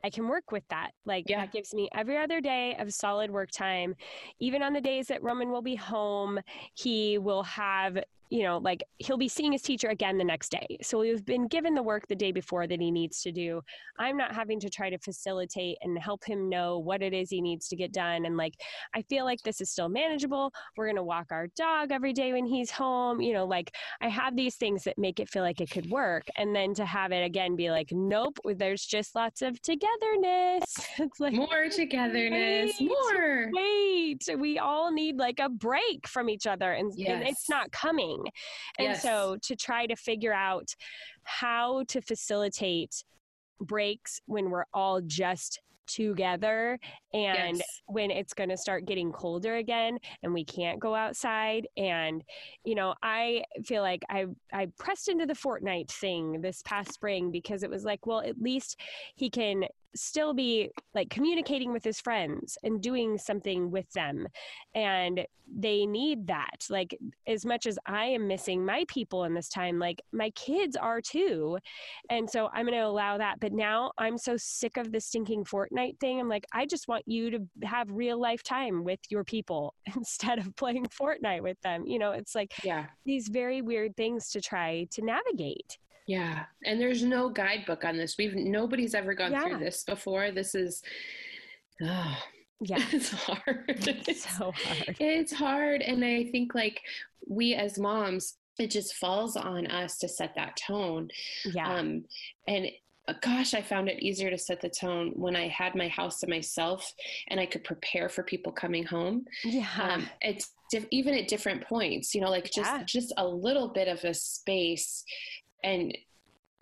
I can work with that. Like Yeah. that gives me every other day of solid work time. Even on the days that Roman will be home, he will have, you know, like he'll be seeing his teacher again the next day. So we've been given the work the day before that he needs to do. I'm not having to try to facilitate and help him know what it is he needs to get done. And like, I feel like this is still manageable. We're going to walk our dog every day when he's home. You know, like I have these things that make it feel like it could work. And then to have it again be like, nope, there's just lots of togetherness. It's like, More togetherness, Right. more. wait, we all need like a break from each other and, and it's not coming. And Yes. so to try to figure out how to facilitate breaks when we're all just together and Yes. when it's going to start getting colder again and we can't go outside and you know i feel like i i pressed into the fortnite thing this past spring because it was like well at least he can still be like communicating with his friends and doing something with them. And they need that. Like as much as i am missing my people in this time like my kids are too. And so i'm going to allow that. But now i'm so sick of the stinking fortnite thing. I'm like i just want you to have real life time with your people instead of playing fortnite with them you know it's like Yeah. these very weird things to try to navigate Yeah. And there's no guidebook on this. We've nobody's ever gone Yeah. through this before. This is oh, yeah it's hard. it's so hard It's hard. And I think like we as moms, it just falls on us to set that tone. yeah Um, and gosh, I found it easier to set the tone when I had my house to myself and I could prepare for people coming home. yeah Um, it's diff- even at different points, you know, like just Yeah. just a little bit of a space, and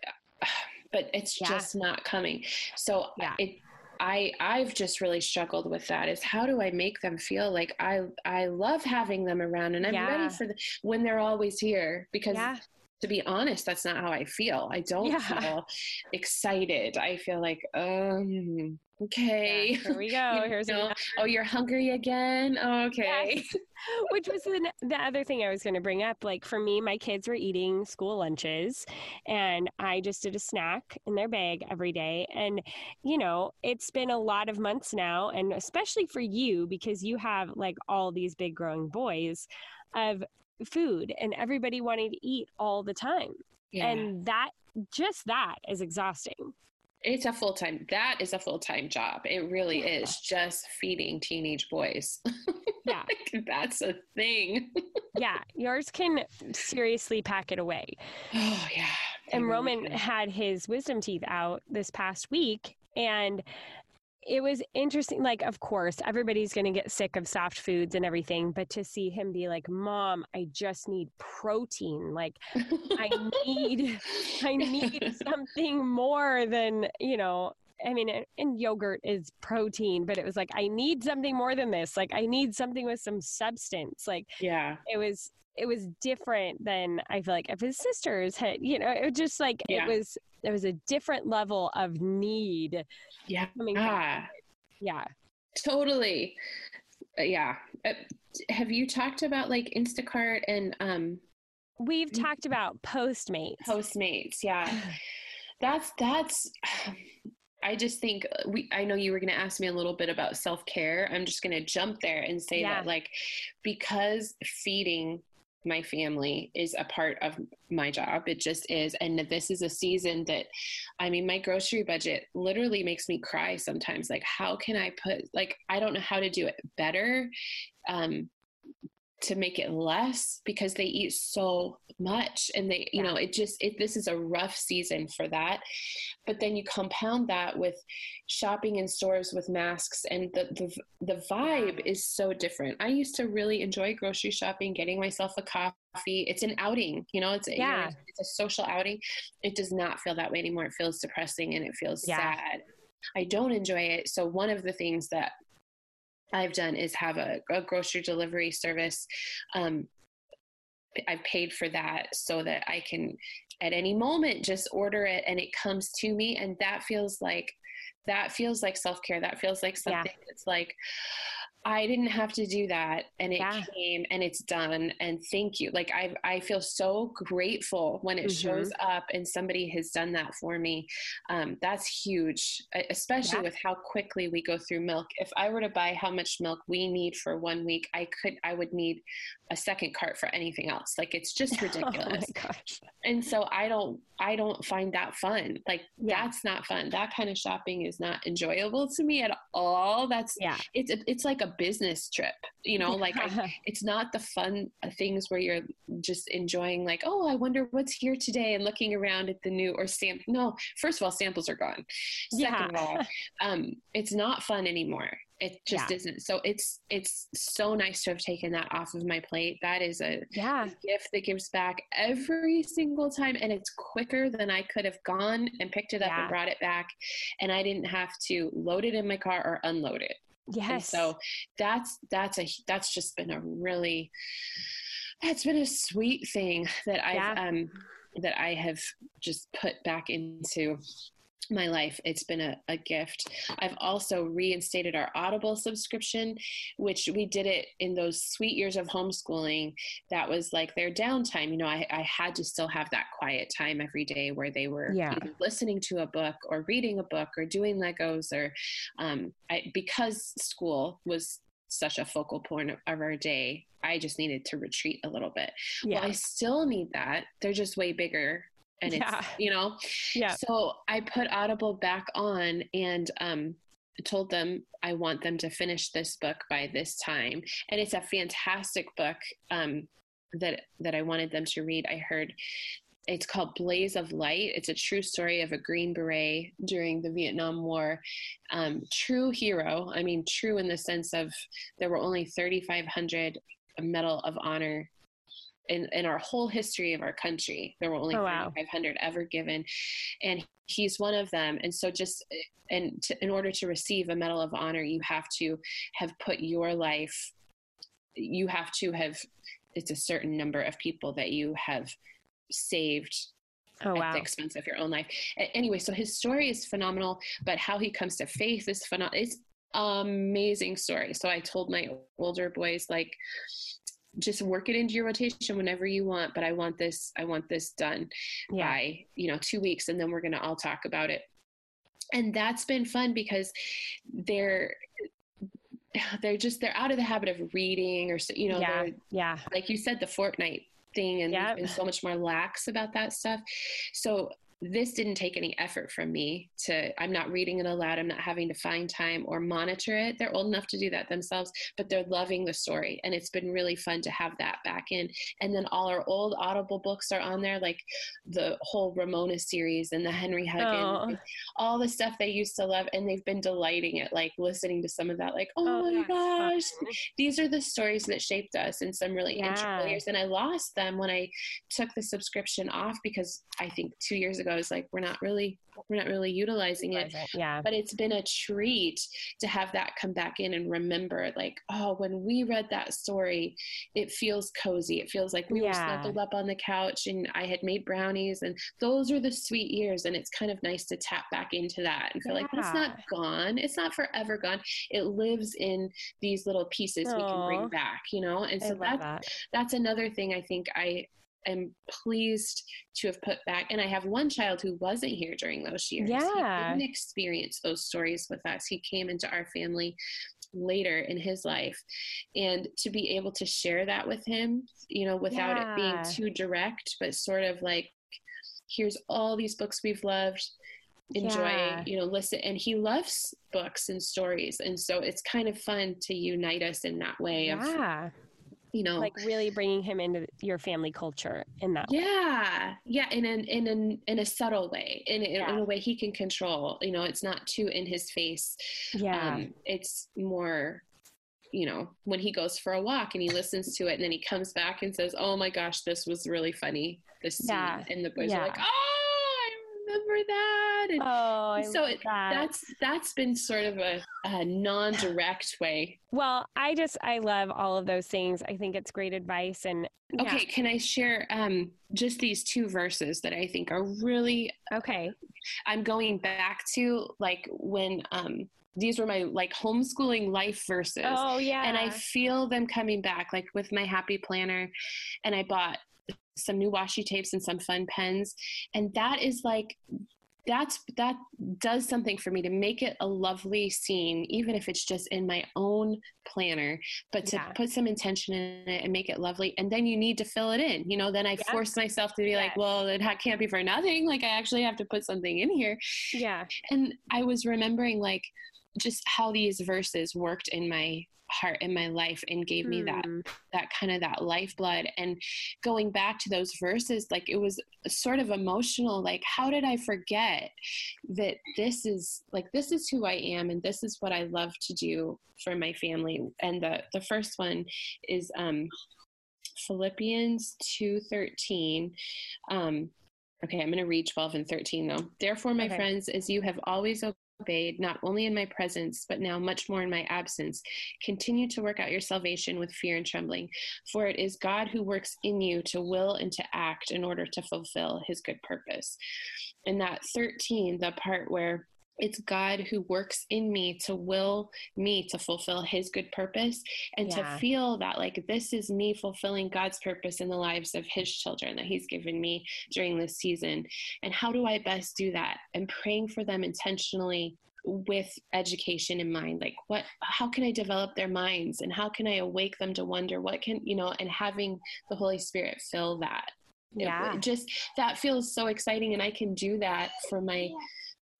but it's Yeah. just not coming. So Yeah. it. I I've just really struggled with that is how do I make them feel like I I love having them around and I'm Yeah. ready for the when they're always here because yeah to be honest, that's not how I feel. I don't Yeah. feel excited. I feel like, um, okay. Yeah, here we go You here's know, oh, you're hungry again? Okay. which was the, the other thing I was going to bring up. Like for me, my kids were eating school lunches, and I just did a snack in their bag every day. And you know, it's been a lot of months now, and especially for you because you have like all these big growing boys of food and everybody wanting to eat all the time. Yeah. And that just that is exhausting. it's a full time, that is a full time job. It really is just feeding teenage boys. Yeah. Like, that's a thing. Yeah, yours can seriously pack it away. Oh, yeah. And Roman had his wisdom teeth out this past week and it was interesting like of course everybody's going to get sick of soft foods and everything but to see him be like mom i just need protein. Like i need i need something more than you know I mean, and- yogurt is protein, but it was like, I need something more than this. Like, I need something with some substance. Like, yeah. it was it was different than I feel like if his sisters had you know it was just like Yeah. it was there was a different level of need Yeah. coming Ah, yeah totally. Uh, yeah. Uh, have you talked about like Instacart and um, we've talked about postmates Postmates, yeah. That's that's I just think we I know you were going to ask me a little bit about self-care. I'm just going to jump there and say Yeah. that like because feeding my family is a part of my job. It just is. And this is a season that, I mean, my grocery budget literally makes me cry sometimes. Like, how can I put, like, I don't know how to do it better. Um, to make it less because they eat so much and they you Yeah. know it just it this is a rough season for that. But then you compound that with shopping in stores with masks and the the, the vibe is so different. I used to really enjoy grocery shopping getting myself a coffee. It's an outing you know it's a, Yeah. it's a social outing. It does not feel that way anymore. It feels depressing and it feels Yeah. sad. I don't enjoy it. So one of the things that I've done is have a, a grocery delivery service. Um, I've paid for that so that I can at any moment just order it and it comes to me and that feels like that feels like self-care that feels like something yeah. that's like I didn't have to do that and it yeah. came and it's done and thank you. Like I I feel so grateful when it mm-hmm. shows up and somebody has done that for me. Um, that's huge, especially yeah. with how quickly we go through milk. If I were to buy how much milk we need for one week, I could I would need a second cart for anything else. Like it's just oh ridiculous. oh and so I don't I don't find that fun. Like yeah. that's not fun. That kind of shopping is not enjoyable to me at all. That's yeah. It's it's like a business trip you know like I, it's not the fun things where you're just enjoying like oh i wonder what's here today and looking around at the new or stamp no first of all samples are gone second yeah. of all um, it's not fun anymore it just yeah. isn't so it's it's so nice to have taken that off of my plate that is a, yeah. gift that gives back every single time and it's quicker than i could have gone and picked it up yeah. and brought it back and i didn't have to load it in my car or unload it Yes. And so that's that's a that's just been a really that's been a sweet thing that I've yeah. um that I have just put back into my life. It's been a, a gift. I've also reinstated our Audible subscription, which we did it in those sweet years of homeschooling. That was like their downtime. You know, I, I had to still have that quiet time every day where they were yeah. listening to a book or reading a book or doing Legos or um, I, because school was such a focal point of our day. I just needed to retreat a little bit. Yeah. Well, I still need that. They're just way bigger and yeah. it's you know yeah so i put audible back on and um told them i want them to finish this book by this time and it's a fantastic book um that that i wanted them to read i heard it's called Blaze of Light. It's a true story of a Green Beret during the Vietnam War. Um, true hero. I mean, true in the sense of there were only 3,500 Medal of Honor in, in our whole history of our country. There were only oh, wow. 500 ever given. And he's one of them. And so just, eh, and to, in order to receive a Medal of Honor, you have to have put your life, you have to have, it's a certain number of people that you have saved oh, at wow. the expense of your own life. Anyway, so his story is phenomenal, but how he comes to faith is phenomenal. It's amazing story. So I told my older boys, like, just work it into your rotation whenever you want but i want this i want this done yeah. by you know two weeks and then we're going to all talk about it and that's been fun because they're they're just they're out of the habit of reading or you know yeah yeah like you said the Fortnite thing and yep. so much more lax about that stuff so this didn't take any effort from me to i'm not reading it aloud i'm not having to find time or monitor it. They're old enough to do that themselves but they're loving the story. And it's been really fun to have that back in. And then all our old audible books are on there like the whole ramona series and the henry huggins all the stuff they used to love. And they've been delighting it like listening to some of that like oh, oh my gosh these are the stories that shaped us in some really yeah. integral ways. And i lost them when i took the subscription off because i think two years ago ago, I was like, we're not really, we're not really utilizing it. Yeah. But it's been a treat to have that come back in and remember, like, oh, when we read that story, it feels cozy. It feels like we yeah. were snuggled up on the couch and I had made brownies, and those are the sweet years. And it's kind of nice to tap back into that and feel yeah. like it's not gone. It's not forever gone. It lives in these little pieces Aww. we can bring back, you know. And so that's that. that's another thing I think I am pleased to have put back. And I have one child who wasn't here during those years. Yeah. He didn't experience those stories with us. He came into our family later in his life and to be able to share that with him you know without yeah. it being too direct but sort of like here's all these books we've loved enjoy yeah. you know listen and he loves books and stories and so it's kind of fun to unite us in that way yeah. of you know like really bringing him into your family culture in that yeah way. yeah in an in an in a subtle way in, in, yeah. in, a way he can control you know it's not too in his face yeah um, it's more you know when he goes for a walk and he listens to it and then he comes back and says oh my gosh this was really funny this scene yeah. and the boys yeah. are like oh remember that. And oh, I so it, that. that's that's been sort of a, a non-direct way. Well, I just I love all of those things. I think it's great advice. And yeah. okay, can I share um, just these two verses that I think are really okay? I'm going back to like when um, these were my like homeschooling life verses. Oh yeah. And I feel them coming back like with my happy planner and I bought some new washi tapes and some fun pens. And that is like that's that does something for me to make it a lovely scene even if it's just in my own planner but to yeah. put some intention in it and make it lovely. And then you need to fill it in you know then i force myself to be like well it can't be for nothing. Like i actually have to put something in here. Yeah. And i was remembering like just how these verses worked in my heart in my life and gave me that hmm. that kind of that lifeblood and going back to those verses like it was sort of emotional like how did i forget that this is like this is who i am and this is what i love to do for my family and the the first one is um philippians 2.13 um Okay, I'm going to read 12 and 13 though. Therefore, my okay. friends, as you have always obeyed, not only in my presence, but now much more in my absence. Continue to work out your salvation with fear and trembling, for it is God who works in you to will and to act in order to fulfill his good purpose. And that 13, the part where it's God who works in me to will me to fulfill his good purpose and yeah. to feel that like this is me fulfilling God's purpose in the lives of his children that he's given me during this season. And how do I best do that? And praying for them intentionally with education in mind like what how can i develop their minds and how can i awake them to wonder what can you know and having the holy spirit fill that yeah it, just that feels so exciting and i can do that for my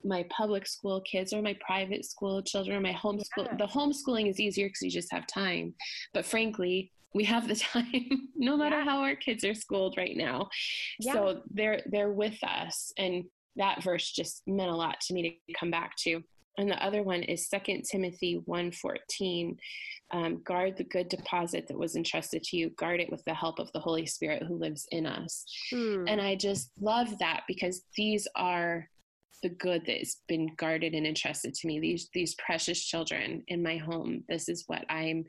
my public school kids or my private school children or my homeschool yeah. the homeschooling is easier because you just have time but frankly we have the time no matter yeah. how our kids are schooled right now yeah. so they're they're with us and that verse just meant a lot to me to come back to and the other one is Second Timothy 1.14. Um, guard the good deposit that was entrusted to you. Guard it with the help of the Holy Spirit who lives in us. Mm. And I just love that because these are the good that's been guarded and entrusted to me these these precious children in my home this is what i'm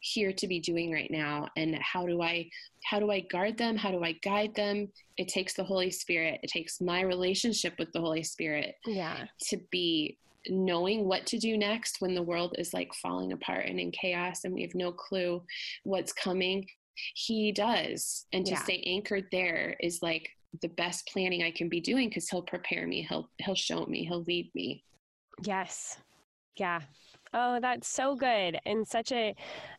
here to be doing right now. And how do i how do i guard them? How do i guide them? It takes the holy spirit. It takes my relationship with the holy spirit yeah. to be knowing what to do next when the world is like falling apart and in chaos and we have no clue what's coming. He does. And to yeah. stay anchored there is like the best planning I can be doing because he'll prepare me. He'll he'll show me. He'll lead me. Yes. Yeah. Oh, that's so good and such a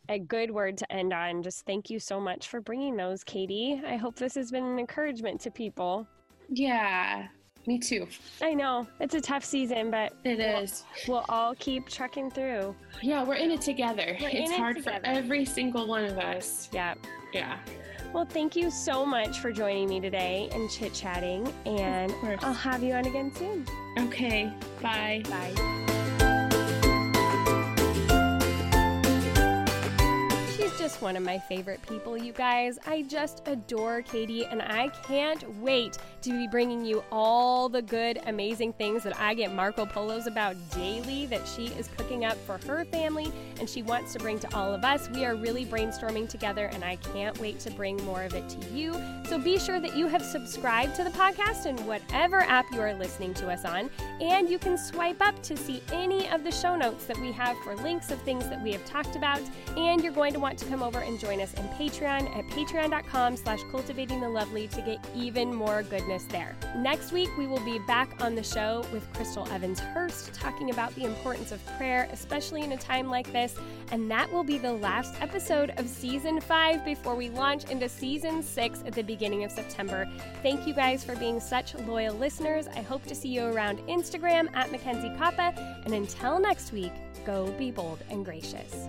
a good word to end on. Just thank you so much for bringing those, Katie. I hope this has been an encouragement to people. Yeah. Me too. I know. It's a tough season, but it we'll, is. We'll all keep trucking through. Yeah, we're in it together. We're it's hard it together. for every single one of us. Yeah. Yeah. Well, thank you so much for joining me today and chit chatting. And I'll have you on again soon. Okay. Bye. Bye. Just one of my favorite people, you guys. I just adore Katie, and I can't wait to be bringing you all the good, amazing things that I get Marco Polos about daily that she is cooking up for her family and she wants to bring to all of us. We are really brainstorming together, and I can't wait to bring more of it to you. So be sure that you have subscribed to the podcast in whatever app you are listening to us on, and you can swipe up to see any of the show notes that we have for links of things that we have talked about. And you're going to want to come over and join us in Patreon at patreon.com slash cultivating the lovely to get even more goodness there. Next week, we will be back on the show with Chrystal Evans Hurst talking about the importance of prayer, especially in a time like this. And that will be the last episode of season five before we launch into season six at the beginning of September. Thank you guys for being such loyal listeners. I hope to see you around Instagram at Mackenzie Koppa. And until next week, go be bold and gracious.